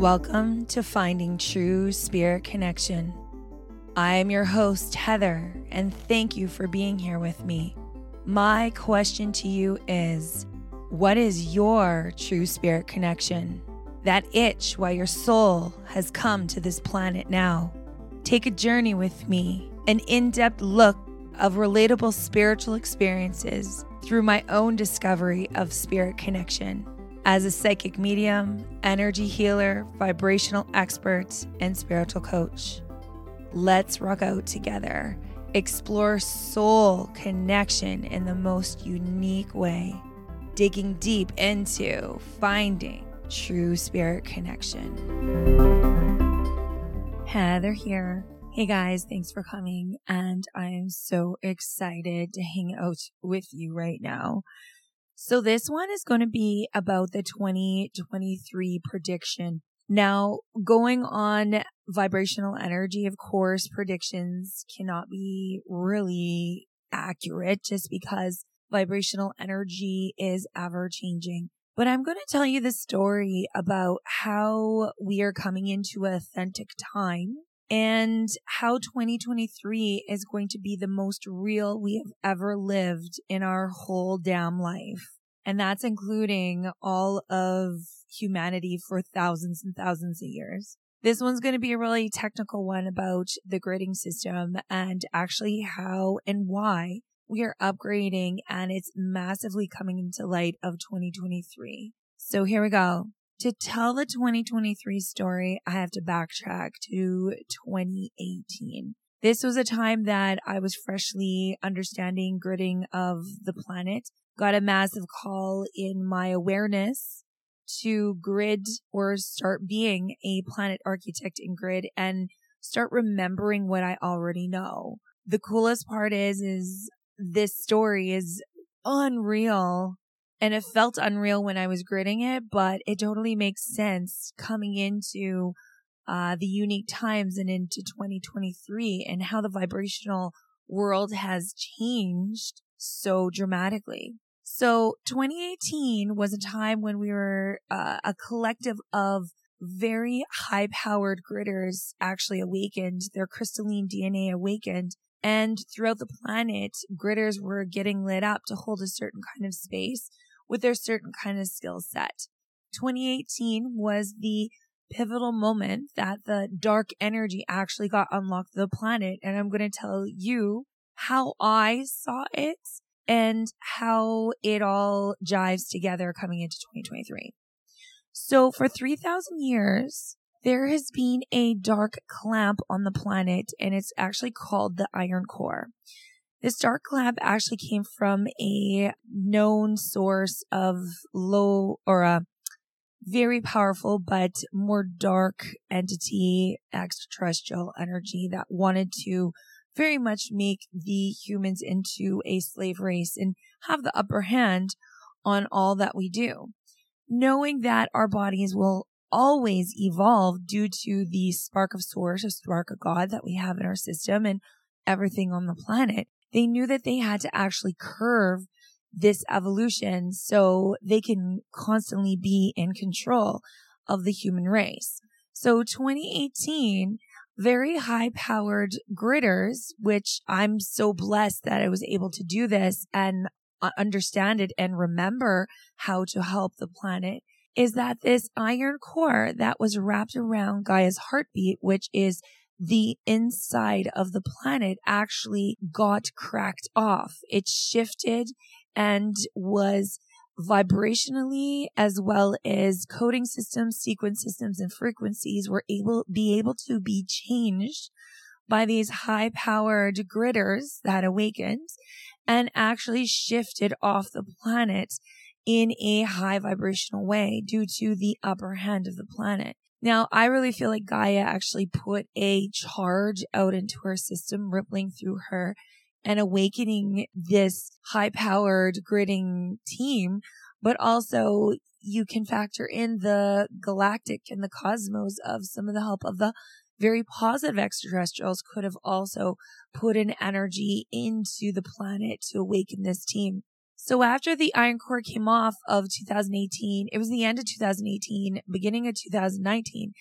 Welcome to Finding True Spirit Connection. I am your host, Heather, and thank you for being here with me. My question to you is What is your true spirit connection? That itch why your soul has come to this planet now. Take a journey with me, an in depth look of relatable spiritual experiences through my own discovery of spirit connection as a psychic medium, energy healer, vibrational expert, and spiritual coach. Let's rock out together, explore soul connection in the most unique way, digging deep into finding true spirit connection. Heather here. Hey guys, thanks for coming. And I am so excited to hang out with you right now. So this one is going to be about the 2023 prediction. Now, going on vibrational energy, of course, predictions cannot be really accurate just because vibrational energy is ever changing. But I'm going to tell you the story about how we are coming into authentic time and how 2023 is going to be the most real we have ever lived in our whole damn life. And that's including all of humanity for thousands and thousands of years. This one's going to be a really technical one about the grading system and actually how and why we are upgrading and it's massively coming into light of 2023. So here we go. To tell the 2023 story, I have to backtrack to 2018. This was a time that I was freshly understanding gridding of the planet, got a massive call in my awareness to grid or start being a planet architect in grid and start remembering what I already know. The coolest part is, is this story is unreal and it felt unreal when I was gridding it, but it totally makes sense coming into uh, the unique times and into 2023 and how the vibrational world has changed so dramatically. So 2018 was a time when we were uh, a collective of very high powered gridders actually awakened, their crystalline DNA awakened. And throughout the planet, gridders were getting lit up to hold a certain kind of space with their certain kind of skill set. 2018 was the pivotal moment that the dark energy actually got unlocked the planet. And I'm going to tell you how I saw it and how it all jives together coming into 2023. So for 3000 years, there has been a dark clamp on the planet and it's actually called the iron core. This dark clamp actually came from a known source of low or a very powerful but more dark entity, extraterrestrial energy that wanted to very much make the humans into a slave race and have the upper hand on all that we do. Knowing that our bodies will always evolve due to the spark of source, a spark of God that we have in our system and everything on the planet they knew that they had to actually curve this evolution so they can constantly be in control of the human race. So 2018, very high powered gridders, which I'm so blessed that I was able to do this and understand it and remember how to help the planet is that this iron core that was wrapped around Gaia's heartbeat, which is the inside of the planet actually got cracked off. It shifted and was vibrationally as well as coding systems, sequence systems, and frequencies were able be able to be changed by these high powered gridders that awakened and actually shifted off the planet in a high vibrational way due to the upper hand of the planet. Now, I really feel like Gaia actually put a charge out into her system, rippling through her and awakening this high powered gridding team. But also you can factor in the galactic and the cosmos of some of the help of the very positive extraterrestrials could have also put an energy into the planet to awaken this team. So after the Iron Core came off of 2018, it was the end of 2018, beginning of 2019,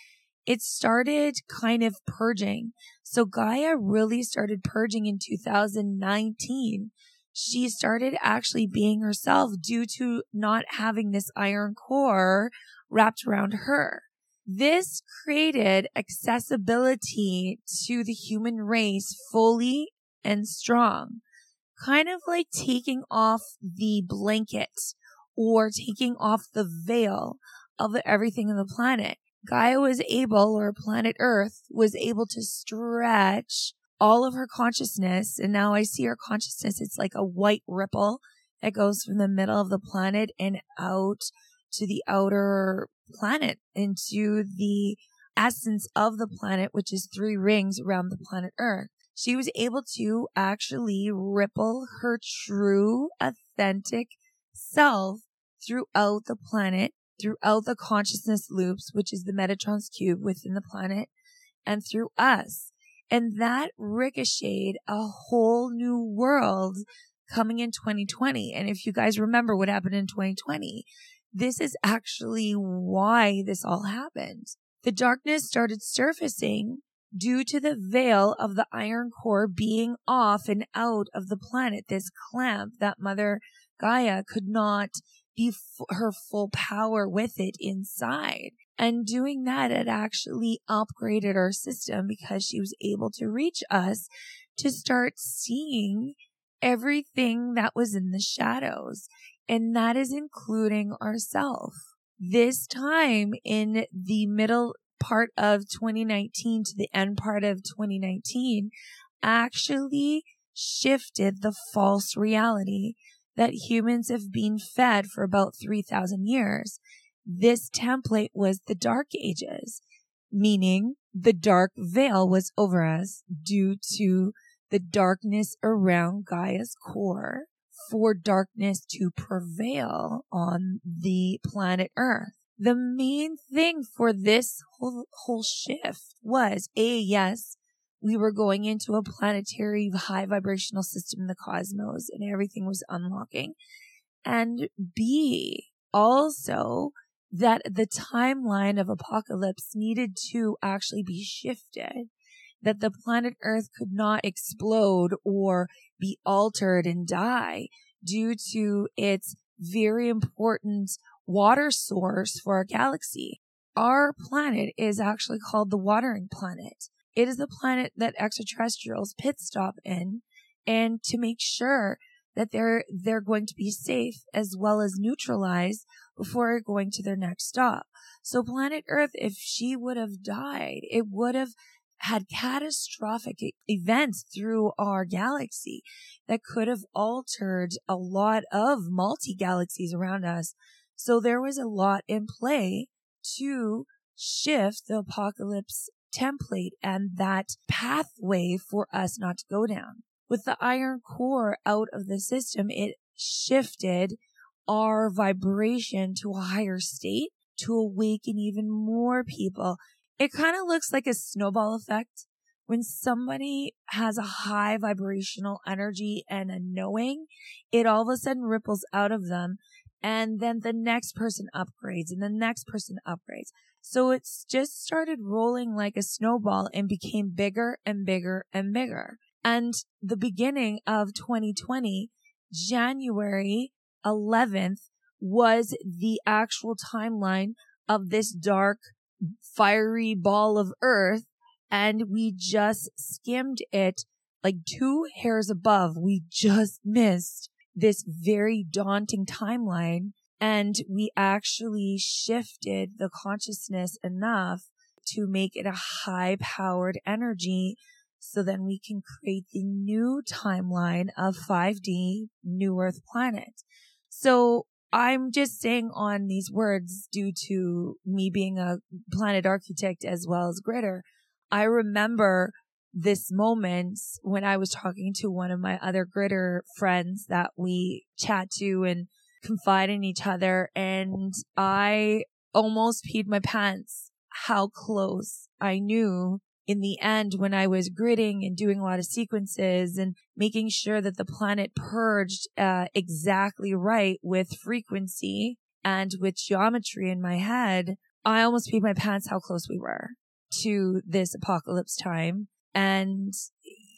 it started kind of purging. So Gaia really started purging in 2019. She started actually being herself due to not having this iron core wrapped around her. This created accessibility to the human race fully and strong, kind of like taking off the blanket or taking off the veil of everything on the planet. Gaia was able, or planet Earth was able to stretch all of her consciousness. And now I see her consciousness. It's like a white ripple that goes from the middle of the planet and out to the outer planet into the essence of the planet, which is three rings around the planet Earth. She was able to actually ripple her true, authentic self throughout the planet, throughout the consciousness loops, which is the Metatron's cube within the planet, and through us. And that ricocheted a whole new world coming in 2020. And if you guys remember what happened in 2020, this is actually why this all happened. The darkness started surfacing due to the veil of the iron core being off and out of the planet, this clamp that Mother Gaia could not be f- her full power with it inside. And doing that, it actually upgraded our system because she was able to reach us to start seeing everything that was in the shadows and that is including ourself. This time in the middle part of 2019 to the end part of 2019 actually shifted the false reality that humans have been fed for about 3,000 years. This template was the dark ages, meaning the dark veil was over us due to the darkness around Gaia's core for darkness to prevail on the planet Earth. The main thing for this whole, whole shift was A, yes, we were going into a planetary high vibrational system in the cosmos and everything was unlocking. And B, also that the timeline of apocalypse needed to actually be shifted that the planet Earth could not explode or be altered and die due to its very important water source for our galaxy. Our planet is actually called the watering planet. It is the planet that extraterrestrials pit stop in and to make sure that they're they're going to be safe as well as neutralized before going to their next stop. So planet Earth, if she would have died, it would have had catastrophic events through our galaxy that could have altered a lot of multi galaxies around us. So there was a lot in play to shift the apocalypse template and that pathway for us not to go down. With the iron core out of the system, it shifted our vibration to a higher state to awaken even more people it kind of looks like a snowball effect when somebody has a high vibrational energy and a knowing, it all of a sudden ripples out of them. And then the next person upgrades and the next person upgrades. So it's just started rolling like a snowball and became bigger and bigger and bigger. And the beginning of 2020, January 11th was the actual timeline of this dark fiery ball of earth and we just skimmed it like two hairs above. We just missed this very daunting timeline and we actually shifted the consciousness enough to make it a high powered energy so then we can create the new timeline of 5D New Earth Planet. So I'm just saying on these words due to me being a planet architect as well as gridder. I remember this moment when I was talking to one of my other gridder friends that we chat to and confide in each other. And I almost peed my pants how close I knew in the end, when I was gridding and doing a lot of sequences and making sure that the planet purged uh, exactly right with frequency and with geometry in my head, I almost peed my pants how close we were to this apocalypse time. And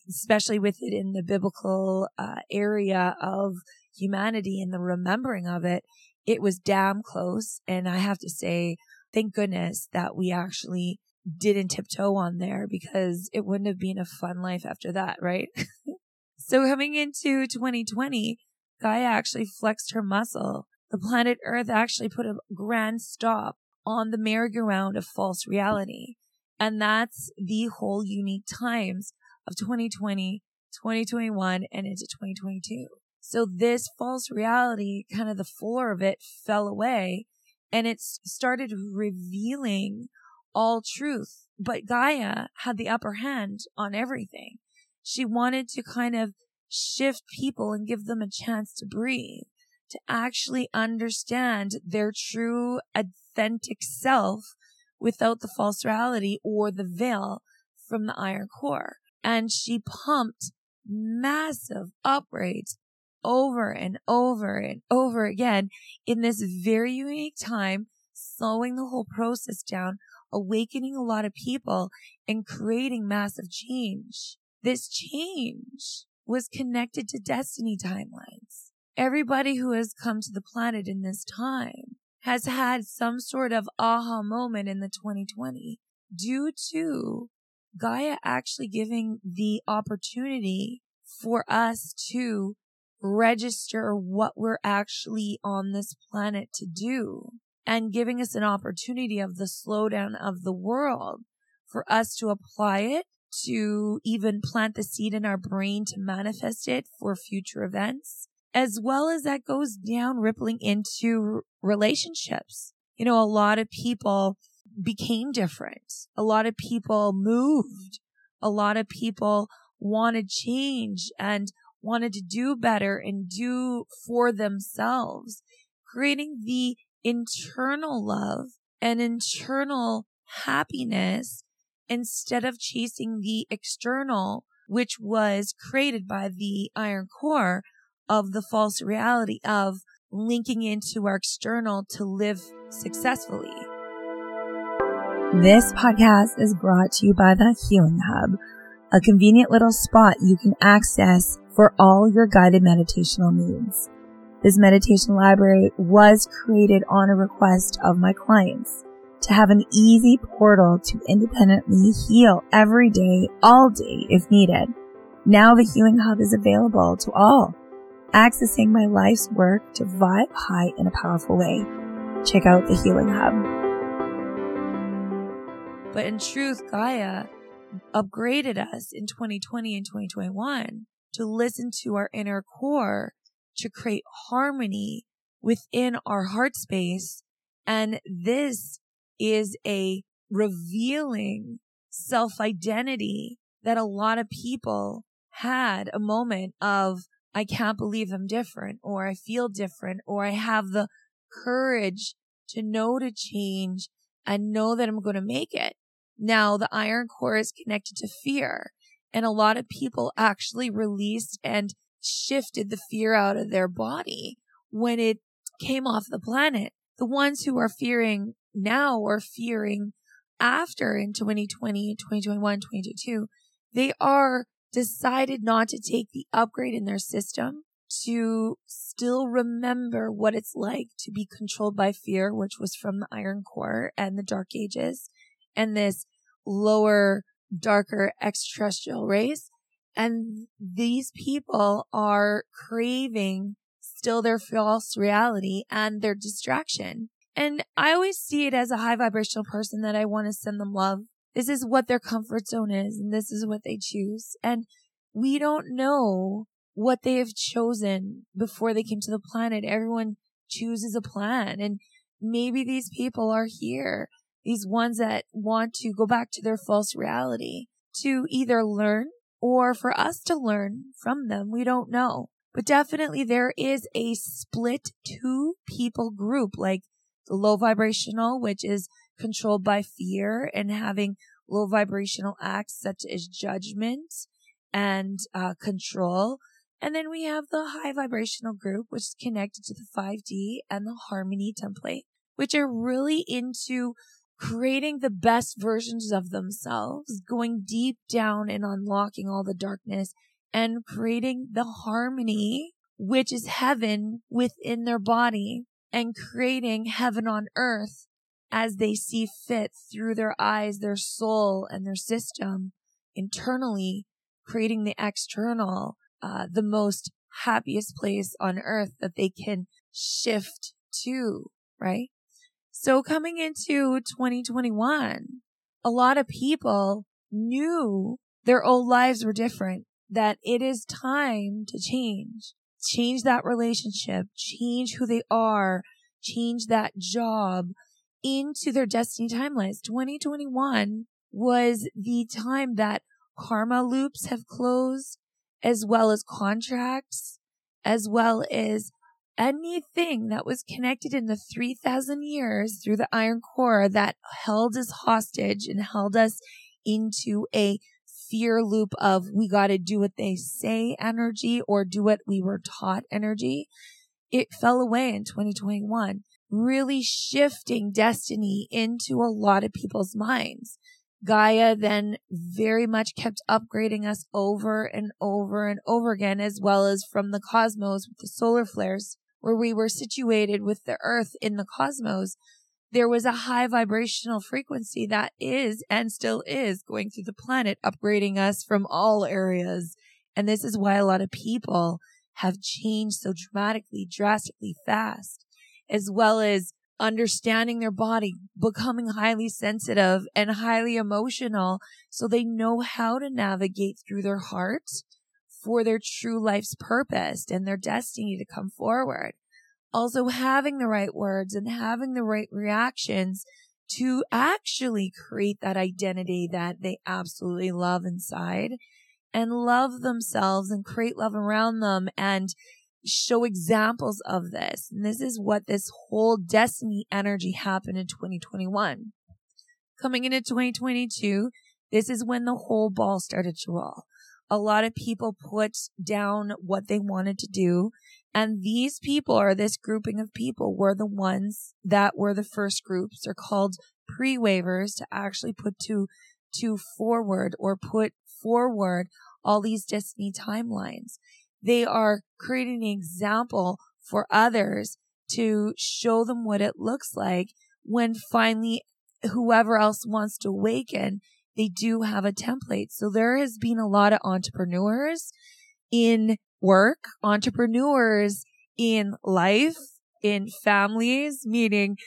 especially with it in the biblical uh, area of humanity and the remembering of it, it was damn close. And I have to say, thank goodness that we actually didn't tiptoe on there because it wouldn't have been a fun life after that, right? so coming into 2020, Gaia actually flexed her muscle. The planet Earth actually put a grand stop on the merry-go-round of false reality. And that's the whole unique times of 2020, 2021, and into 2022. So this false reality, kind of the floor of it fell away and it started revealing all truth. But Gaia had the upper hand on everything. She wanted to kind of shift people and give them a chance to breathe, to actually understand their true authentic self without the false reality or the veil from the iron core. And she pumped massive upgrades over and over and over again in this very unique time, slowing the whole process down, awakening a lot of people and creating massive change. This change was connected to destiny timelines. Everybody who has come to the planet in this time has had some sort of aha moment in the 2020 due to Gaia actually giving the opportunity for us to register what we're actually on this planet to do and giving us an opportunity of the slowdown of the world for us to apply it, to even plant the seed in our brain to manifest it for future events, as well as that goes down rippling into relationships. You know, a lot of people became different. A lot of people moved. A lot of people wanted change and wanted to do better and do for themselves, creating the internal love and internal happiness instead of chasing the external, which was created by the iron core of the false reality of linking into our external to live successfully. This podcast is brought to you by the Healing Hub, a convenient little spot you can access for all your guided meditational needs. This meditation library was created on a request of my clients to have an easy portal to independently heal every day, all day if needed. Now the Healing Hub is available to all, accessing my life's work to vibe high in a powerful way. Check out the Healing Hub. But in truth, Gaia upgraded us in 2020 and 2021 to listen to our inner core to create harmony within our heart space. And this is a revealing self identity that a lot of people had a moment of, I can't believe I'm different, or I feel different, or I have the courage to know to change and know that I'm going to make it. Now the iron core is connected to fear and a lot of people actually released and shifted the fear out of their body when it came off the planet. The ones who are fearing now or fearing after in 2020, 2021, 2022, they are decided not to take the upgrade in their system to still remember what it's like to be controlled by fear, which was from the Iron Core and the Dark Ages and this lower, darker extraterrestrial race. And these people are craving still their false reality and their distraction. And I always see it as a high vibrational person that I want to send them love. This is what their comfort zone is and this is what they choose. And we don't know what they have chosen before they came to the planet. Everyone chooses a plan and maybe these people are here. These ones that want to go back to their false reality to either learn or for us to learn from them. We don't know. But definitely there is a split two people group, like the low vibrational, which is controlled by fear and having low vibrational acts such as judgment and uh, control. And then we have the high vibrational group, which is connected to the 5D and the harmony template, which are really into creating the best versions of themselves, going deep down and unlocking all the darkness and creating the harmony, which is heaven within their body and creating heaven on earth as they see fit through their eyes, their soul and their system internally, creating the external, uh, the most happiest place on earth that they can shift to, right? So coming into 2021, a lot of people knew their old lives were different, that it is time to change, change that relationship, change who they are, change that job into their destiny timelines. 2021 was the time that karma loops have closed as well as contracts, as well as anything that was connected in the 3000 years through the iron core that held us hostage and held us into a fear loop of we got to do what they say energy or do what we were taught energy. It fell away in 2021, really shifting destiny into a lot of people's minds. Gaia then very much kept upgrading us over and over and over again, as well as from the cosmos with the solar flares where we were situated with the earth in the cosmos, there was a high vibrational frequency that is and still is going through the planet, upgrading us from all areas. And this is why a lot of people have changed so dramatically, drastically fast, as well as understanding their body, becoming highly sensitive and highly emotional so they know how to navigate through their heart for their true life's purpose and their destiny to come forward. Also having the right words and having the right reactions to actually create that identity that they absolutely love inside and love themselves and create love around them and show examples of this. And this is what this whole destiny energy happened in 2021. Coming into 2022, this is when the whole ball started to roll a lot of people put down what they wanted to do. And these people or this grouping of people were the ones that were the first groups are called pre-waivers to actually put to, to forward or put forward all these destiny timelines. They are creating an example for others to show them what it looks like when finally whoever else wants to awaken they do have a template. So there has been a lot of entrepreneurs in work, entrepreneurs in life, in families, meaning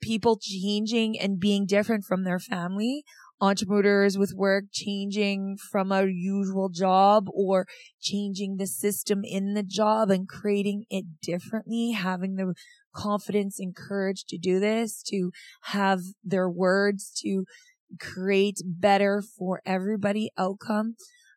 people changing and being different from their family, entrepreneurs with work changing from a usual job or changing the system in the job and creating it differently, having the confidence and courage to do this, to have their words, to create better for everybody outcome,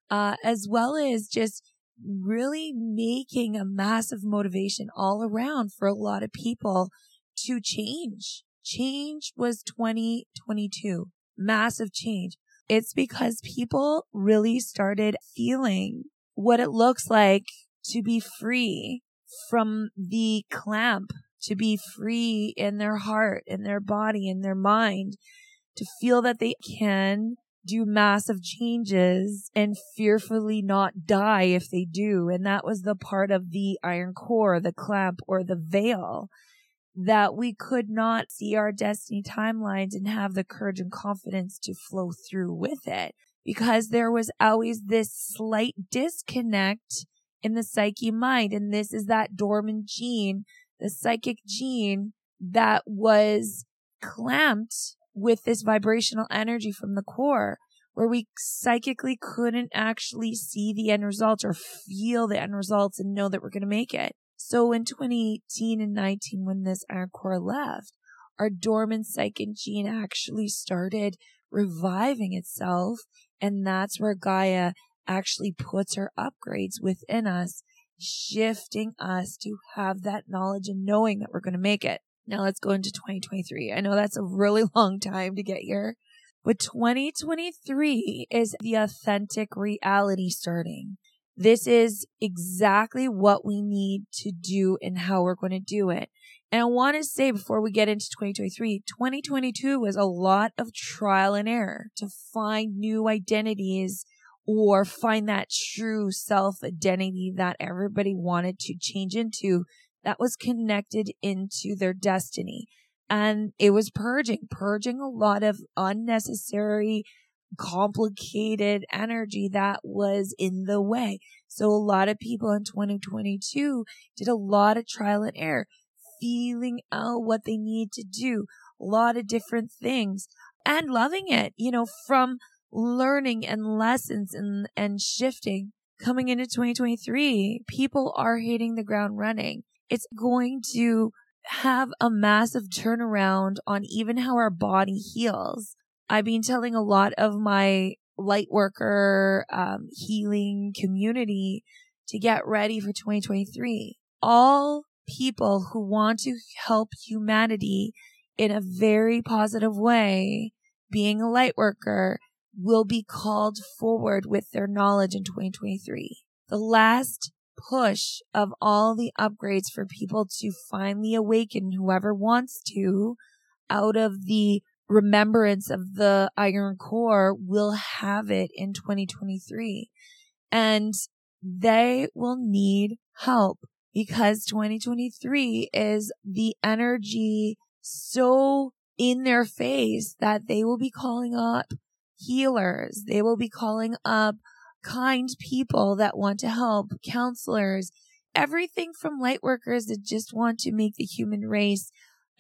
uh, as well as just really making a massive motivation all around for a lot of people to change. Change was 2022. Massive change. It's because people really started feeling what it looks like to be free from the clamp, to be free in their heart, in their body, in their mind, to feel that they can do massive changes and fearfully not die if they do. And that was the part of the iron core, the clamp or the veil that we could not see our destiny timelines and have the courage and confidence to flow through with it because there was always this slight disconnect in the psyche mind. And this is that dormant gene, the psychic gene that was clamped with this vibrational energy from the core where we psychically couldn't actually see the end results or feel the end results and know that we're going to make it. So in 2018 and 19, when this iron core left, our dormant psychic gene actually started reviving itself. And that's where Gaia actually puts her upgrades within us, shifting us to have that knowledge and knowing that we're going to make it. Now let's go into 2023. I know that's a really long time to get here, But 2023 is the authentic reality starting. This is exactly what we need to do and how we're going to do it. And I want to say before we get into 2023, 2022 was a lot of trial and error to find new identities or find that true self identity that everybody wanted to change into that was connected into their destiny. And it was purging, purging a lot of unnecessary, complicated energy that was in the way. So a lot of people in 2022 did a lot of trial and error, feeling out what they need to do, a lot of different things and loving it, you know, from learning and lessons and, and shifting coming into 2023. People are hitting the ground running. It's going to have a massive turnaround on even how our body heals. I've been telling a lot of my light worker um, healing community to get ready for 2023. All people who want to help humanity in a very positive way, being a light worker, will be called forward with their knowledge in 2023. The last push of all the upgrades for people to finally awaken, whoever wants to, out of the remembrance of the iron core will have it in 2023. And they will need help because 2023 is the energy so in their face that they will be calling up healers. They will be calling up kind people that want to help, counselors, everything from light workers that just want to make the human race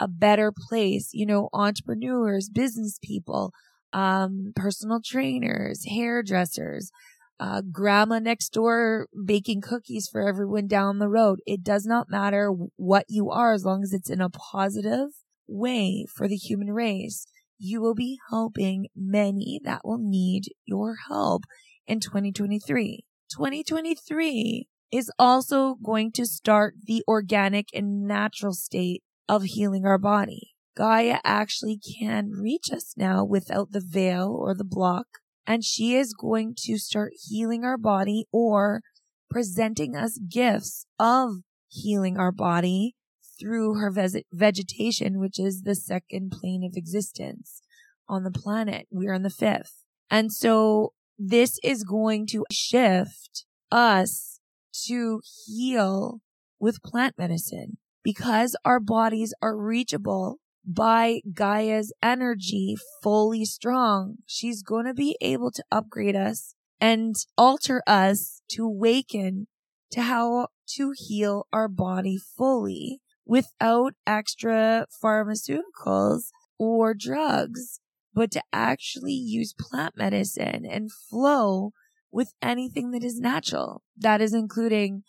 a better place, you know, entrepreneurs, business people, um, personal trainers, hairdressers, uh, grandma next door baking cookies for everyone down the road. It does not matter what you are as long as it's in a positive way for the human race. You will be helping many that will need your help in 2023. 2023 is also going to start the organic and natural state of healing our body. Gaia actually can reach us now without the veil or the block, and she is going to start healing our body or presenting us gifts of healing our body through her vegetation, which is the second plane of existence on the planet. We are in the fifth. And so this is going to shift us to heal with plant medicine because our bodies are reachable by Gaia's energy fully strong. She's going to be able to upgrade us and alter us to awaken to how to heal our body fully without extra pharmaceuticals or drugs, but to actually use plant medicine and flow with anything that is natural. That is including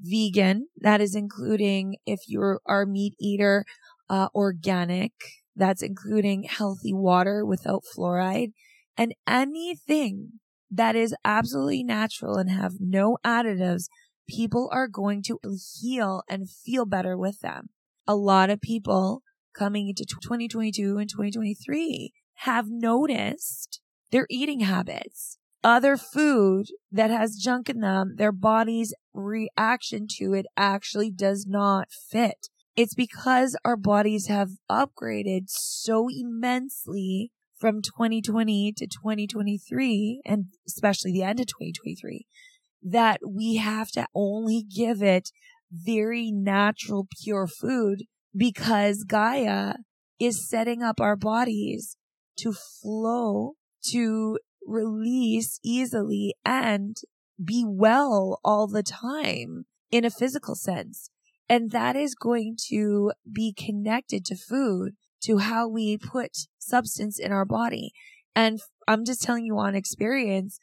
vegan. That is including if you are a meat eater, uh, organic. That's including healthy water without fluoride and anything that is absolutely natural and have no additives. People are going to heal and feel better with them. A lot of people coming into 2022 and 2023 have noticed their eating habits other food that has junk in them, their body's reaction to it actually does not fit. It's because our bodies have upgraded so immensely from 2020 to 2023 and especially the end of 2023 that we have to only give it very natural, pure food because Gaia is setting up our bodies to flow to release easily and be well all the time in a physical sense. And that is going to be connected to food, to how we put substance in our body. And I'm just telling you on experience,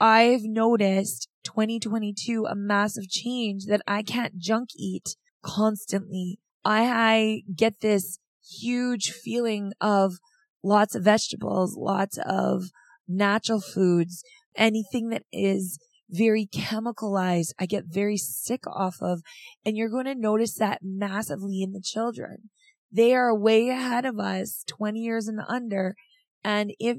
I've noticed 2022 a massive change that I can't junk eat constantly. I, I get this huge feeling of lots of vegetables, lots of natural foods, anything that is very chemicalized, I get very sick off of. And you're going to notice that massively in the children. They are way ahead of us, 20 years and under. And if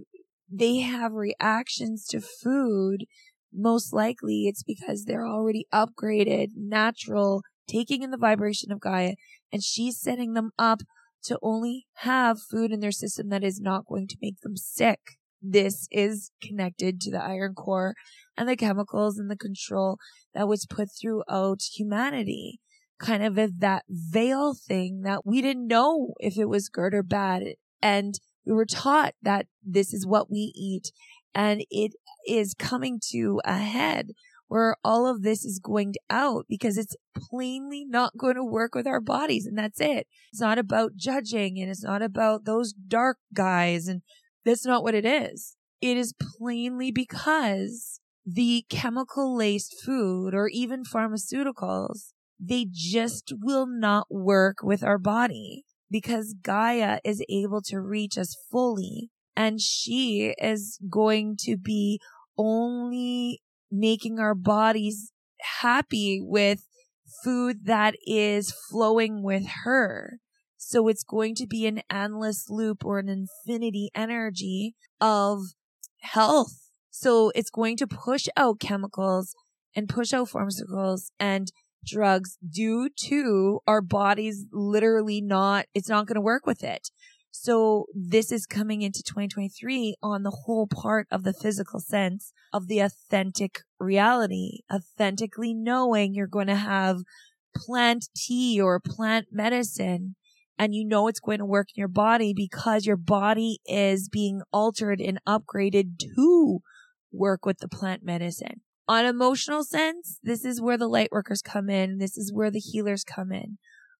they have reactions to food, most likely it's because they're already upgraded, natural, taking in the vibration of Gaia, and she's setting them up to only have food in their system that is not going to make them sick. This is connected to the iron core and the chemicals and the control that was put throughout humanity. Kind of that veil thing that we didn't know if it was good or bad. And we were taught that this is what we eat and it is coming to a head where all of this is going out because it's plainly not going to work with our bodies and that's it. It's not about judging and it's not about those dark guys and that's not what it is. It is plainly because the chemical laced food or even pharmaceuticals, they just will not work with our body because Gaia is able to reach us fully and she is going to be only making our bodies happy with food that is flowing with her. So it's going to be an endless loop or an infinity energy of health. So it's going to push out chemicals and push out pharmaceuticals and drugs due to our bodies literally not, it's not going to work with it. So this is coming into 2023 on the whole part of the physical sense of the authentic reality, authentically knowing you're going to have plant tea or plant medicine and you know it's going to work in your body because your body is being altered and upgraded to work with the plant medicine. On emotional sense, this is where the light workers come in. This is where the healers come in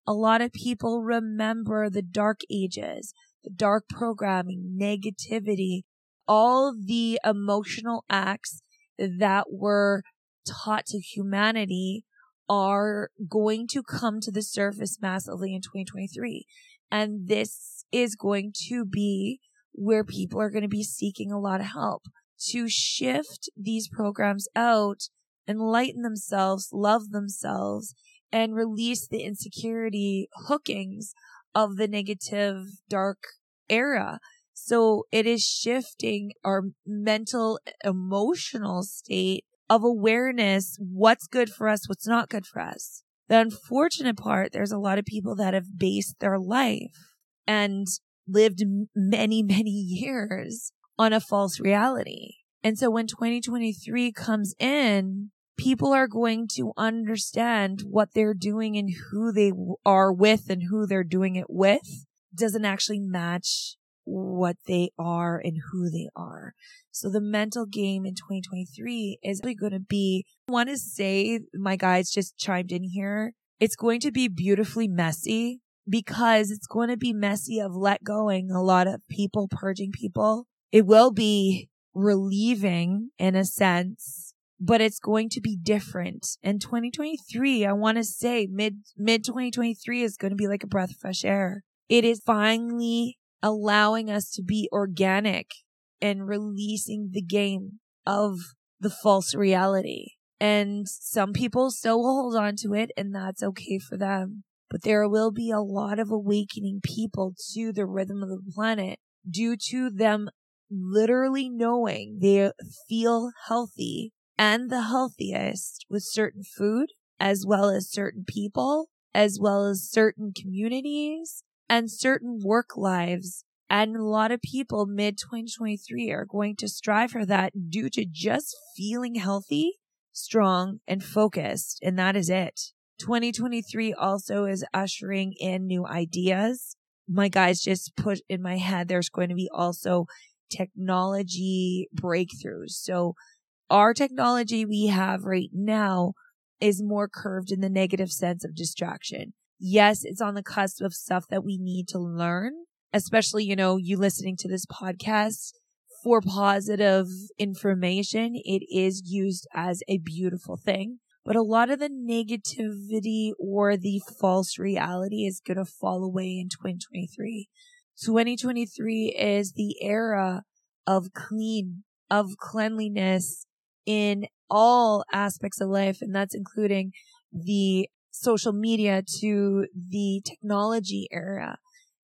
a lot of people remember the dark ages, the dark programming, negativity, all the emotional acts that were taught to humanity are going to come to the surface massively in 2023. And this is going to be where people are going to be seeking a lot of help to shift these programs out, enlighten themselves, love themselves, and release the insecurity hookings of the negative dark era. So it is shifting our mental emotional state of awareness. What's good for us? What's not good for us? The unfortunate part, there's a lot of people that have based their life and lived many, many years on a false reality. And so when 2023 comes in, people are going to understand what they're doing and who they are with and who they're doing it with doesn't actually match what they are and who they are. So the mental game in 2023 is really going to be, I want to say my guys just chimed in here. It's going to be beautifully messy because it's going to be messy of let going a lot of people, purging people. It will be relieving in a sense but it's going to be different. And 2023, I want to say mid, mid 2023 is going to be like a breath of fresh air. It is finally allowing us to be organic and releasing the game of the false reality. And some people still hold on to it and that's okay for them. But there will be a lot of awakening people to the rhythm of the planet due to them literally knowing they feel healthy and the healthiest with certain food, as well as certain people, as well as certain communities and certain work lives. And a lot of people mid 2023 are going to strive for that due to just feeling healthy, strong, and focused. And that is it. 2023 also is ushering in new ideas. My guys just put in my head there's going to be also technology breakthroughs. So our technology we have right now is more curved in the negative sense of distraction. Yes, it's on the cusp of stuff that we need to learn, especially, you know, you listening to this podcast for positive information. It is used as a beautiful thing. But a lot of the negativity or the false reality is going to fall away in 2023. 2023 is the era of clean, of cleanliness, in all aspects of life. And that's including the social media to the technology era.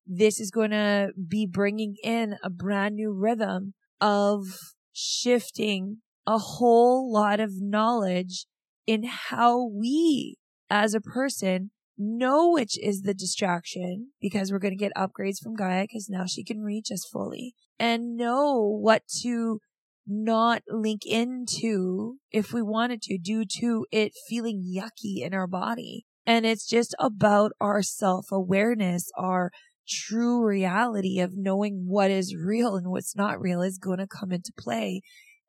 This is going to be bringing in a brand new rhythm of shifting a whole lot of knowledge in how we as a person know which is the distraction because we're going to get upgrades from Gaia because now she can reach us fully and know what to not link into if we wanted to due to it feeling yucky in our body. And it's just about our self awareness, our true reality of knowing what is real and what's not real is going to come into play.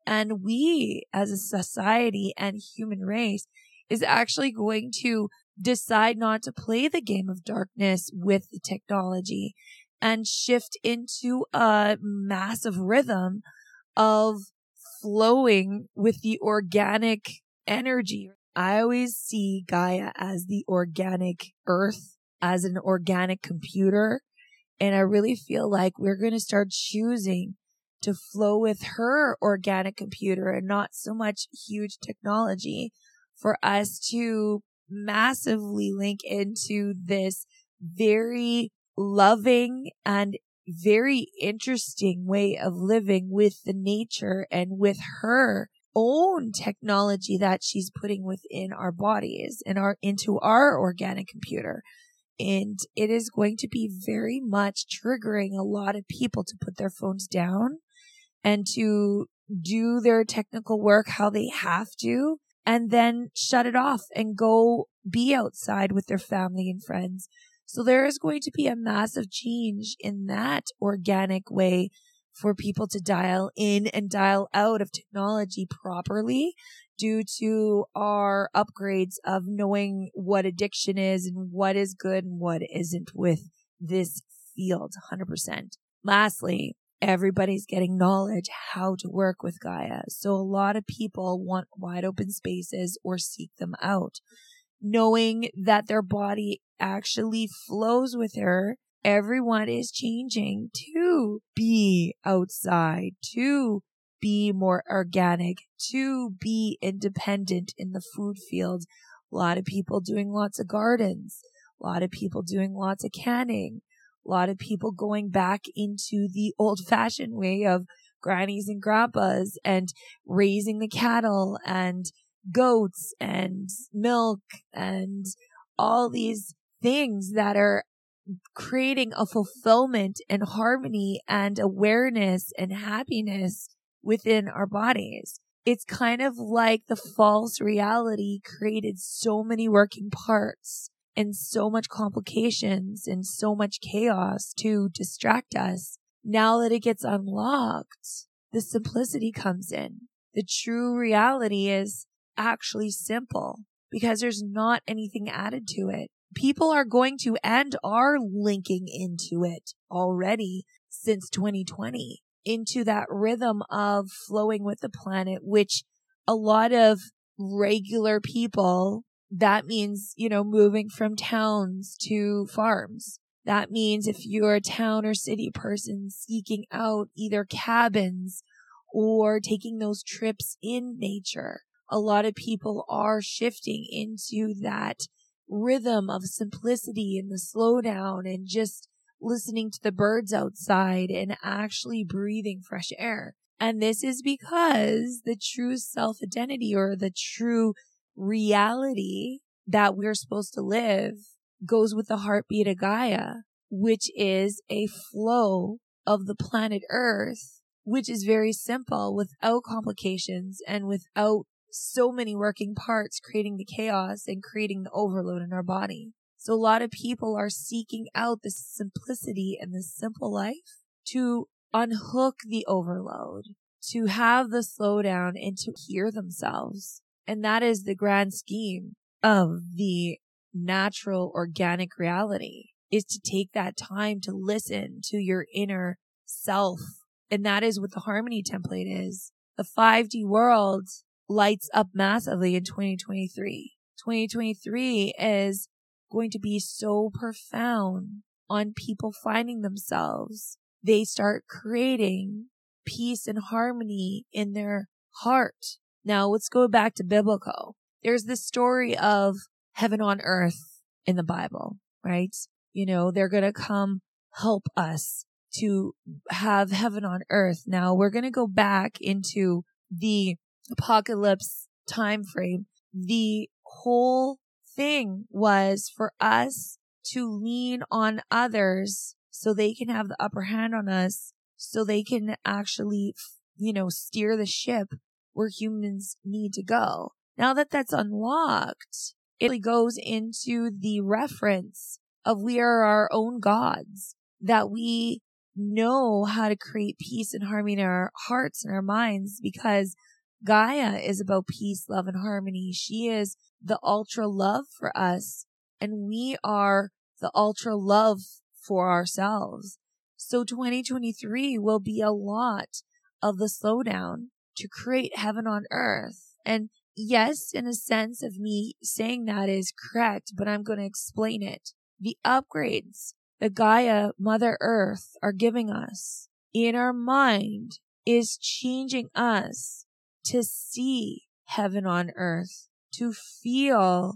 And we as a society and human race is actually going to decide not to play the game of darkness with the technology and shift into a massive rhythm of flowing with the organic energy. I always see Gaia as the organic earth, as an organic computer. And I really feel like we're going to start choosing to flow with her organic computer and not so much huge technology for us to massively link into this very loving and very interesting way of living with the nature and with her own technology that she's putting within our bodies and our into our organic computer. And it is going to be very much triggering a lot of people to put their phones down and to do their technical work how they have to and then shut it off and go be outside with their family and friends. So there is going to be a massive change in that organic way for people to dial in and dial out of technology properly due to our upgrades of knowing what addiction is and what is good and what isn't with this field 100%. Lastly, everybody's getting knowledge how to work with Gaia. So a lot of people want wide open spaces or seek them out. Knowing that their body actually flows with her, everyone is changing to be outside, to be more organic, to be independent in the food field. A lot of people doing lots of gardens, a lot of people doing lots of canning, a lot of people going back into the old fashioned way of grannies and grandpas and raising the cattle and goats and milk and all these things that are creating a fulfillment and harmony and awareness and happiness within our bodies. It's kind of like the false reality created so many working parts and so much complications and so much chaos to distract us. Now that it gets unlocked, the simplicity comes in. The true reality is actually simple because there's not anything added to it. People are going to and are linking into it already since 2020 into that rhythm of flowing with the planet, which a lot of regular people that means, you know, moving from towns to farms. That means if you're a town or city person seeking out either cabins or taking those trips in nature, a lot of people are shifting into that rhythm of simplicity and the slowdown and just listening to the birds outside and actually breathing fresh air. And this is because the true self identity or the true reality that we're supposed to live goes with the heartbeat of Gaia, which is a flow of the planet Earth, which is very simple without complications and without so many working parts creating the chaos and creating the overload in our body. So a lot of people are seeking out the simplicity and the simple life to unhook the overload, to have the slowdown and to hear themselves. And that is the grand scheme of the natural organic reality is to take that time to listen to your inner self. And that is what the harmony template is. The 5D world lights up massively in 2023. 2023 is going to be so profound on people finding themselves. They start creating peace and harmony in their heart now let's go back to biblical. There's this story of heaven on earth in the Bible, right? You know, they're going to come help us to have heaven on earth. Now we're going to go back into the apocalypse time frame. The whole thing was for us to lean on others so they can have the upper hand on us, so they can actually, you know, steer the ship where humans need to go. Now that that's unlocked, it goes into the reference of we are our own gods, that we know how to create peace and harmony in our hearts and our minds because Gaia is about peace, love, and harmony. She is the ultra love for us, and we are the ultra love for ourselves. So 2023 will be a lot of the slowdown to create heaven on earth. And yes, in a sense of me saying that is correct, but I'm going to explain it. The upgrades that Gaia, Mother Earth are giving us in our mind is changing us to see heaven on earth, to feel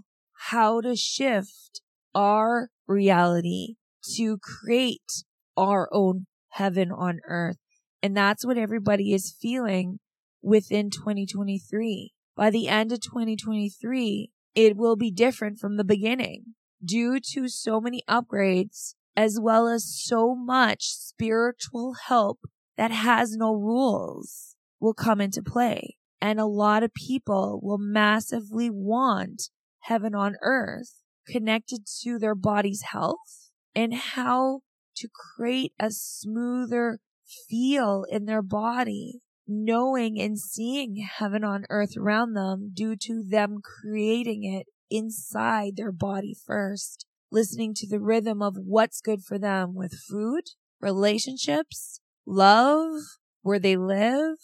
how to shift our reality to create our own heaven on earth. And that's what everybody is feeling within 2023. By the end of 2023, it will be different from the beginning due to so many upgrades as well as so much spiritual help that has no rules will come into play. And a lot of people will massively want heaven on earth connected to their body's health and how to create a smoother feel in their body, knowing and seeing heaven on earth around them due to them creating it inside their body first, listening to the rhythm of what's good for them with food, relationships, love, where they live,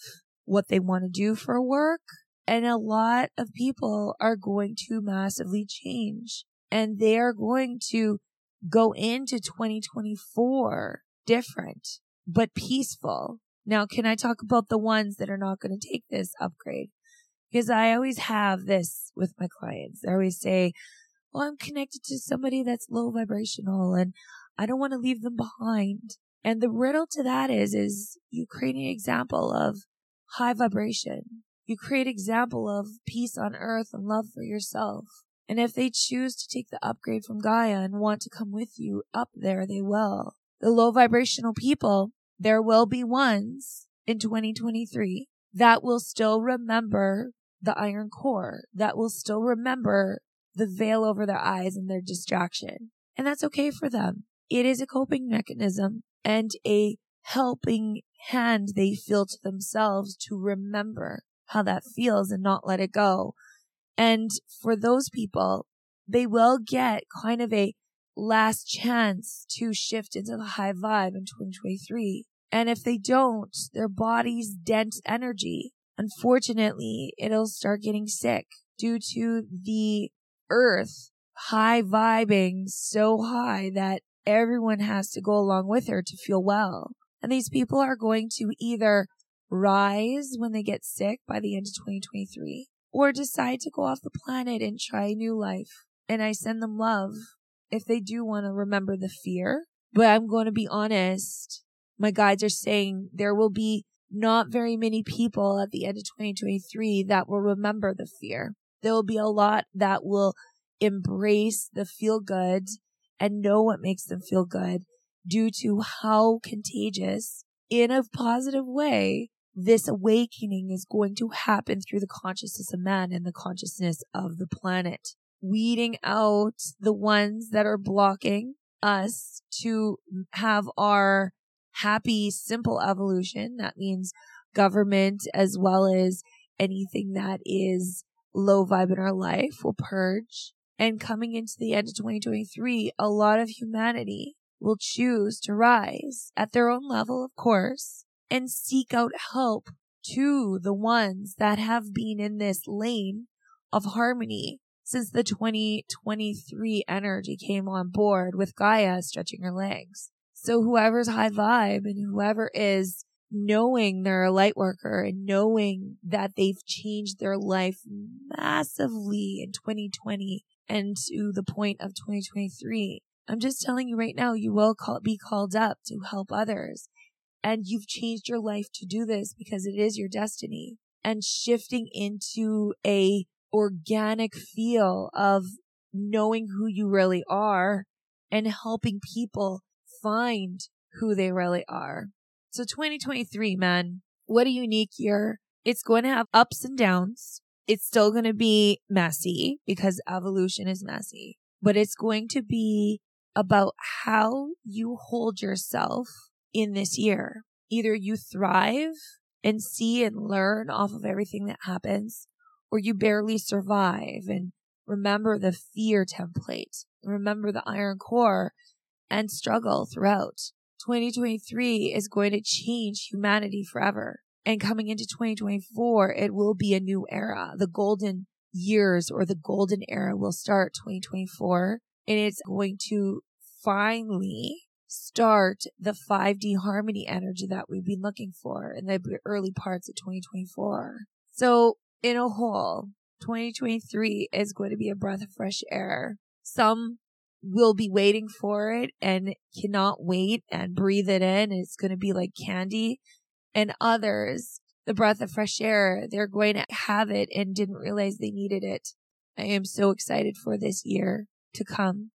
what they want to do for work. And a lot of people are going to massively change and they are going to go into 2024 different, but peaceful. Now, can I talk about the ones that are not going to take this upgrade? Because I always have this with my clients. I always say, well, I'm connected to somebody that's low vibrational and I don't want to leave them behind. And the riddle to that is, is you create an example of high vibration. You create example of peace on earth and love for yourself. And if they choose to take the upgrade from Gaia and want to come with you up there, they will. The low vibrational people, there will be ones in 2023 that will still remember the iron core, that will still remember the veil over their eyes and their distraction. And that's okay for them. It is a coping mechanism and a helping hand they feel to themselves to remember how that feels and not let it go and for those people, they will get kind of a last chance to shift into the high vibe in 2023. And if they don't, their body's dense energy, unfortunately, it'll start getting sick due to the earth high vibing so high that everyone has to go along with her to feel well. And these people are going to either rise when they get sick by the end of 2023 or decide to go off the planet and try a new life. And I send them love if they do want to remember the fear. But I'm going to be honest. My guides are saying there will be not very many people at the end of 2023 that will remember the fear. There will be a lot that will embrace the feel good and know what makes them feel good due to how contagious in a positive way this awakening is going to happen through the consciousness of man and the consciousness of the planet, weeding out the ones that are blocking us to have our happy, simple evolution. That means government as well as anything that is low vibe in our life will purge. And coming into the end of 2023, a lot of humanity will choose to rise at their own level, of course, and seek out help to the ones that have been in this lane of harmony since the 2023 energy came on board with Gaia stretching her legs. So whoever's high vibe and whoever is knowing they're a light worker and knowing that they've changed their life massively in 2020 and to the point of 2023, I'm just telling you right now, you will call, be called up to help others. And you've changed your life to do this because it is your destiny and shifting into a organic feel of knowing who you really are and helping people find who they really are. So 2023, man, what a unique year. It's going to have ups and downs. It's still going to be messy because evolution is messy, but it's going to be about how you hold yourself in this year. Either you thrive and see and learn off of everything that happens, or you barely survive and remember the fear template, remember the iron core and struggle throughout. 2023 is going to change humanity forever. And coming into 2024, it will be a new era. The golden years or the golden era will start 2024 and it's going to finally start the 5D harmony energy that we've been looking for in the early parts of 2024. So in a whole, 2023 is going to be a breath of fresh air. Some will be waiting for it and cannot wait and breathe it in. It's going to be like candy. And others, the breath of fresh air, they're going to have it and didn't realize they needed it. I am so excited for this year to come.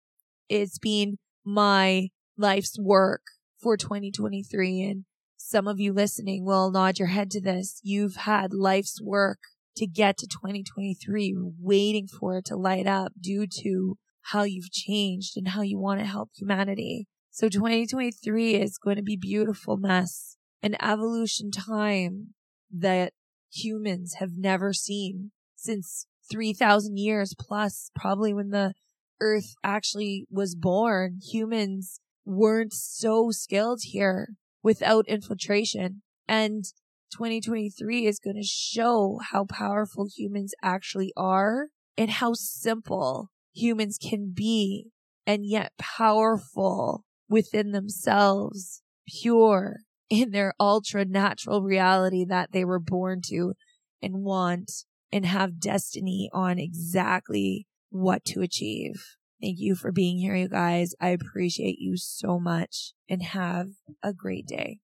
It's been my life's work for 2023. And some of you listening will nod your head to this. You've had life's work to get to 2023, waiting for it to light up due to how you've changed and how you want to help humanity. So 2023 is going to be beautiful mess, an evolution time that humans have never seen since 3000 years plus, probably when the earth actually was born. Humans weren't so skilled here without infiltration. And 2023 is going to show how powerful humans actually are and how simple humans can be and yet powerful within themselves, pure in their ultra natural reality that they were born to and want and have destiny on exactly what to achieve. Thank you for being here, you guys. I appreciate you so much and have a great day.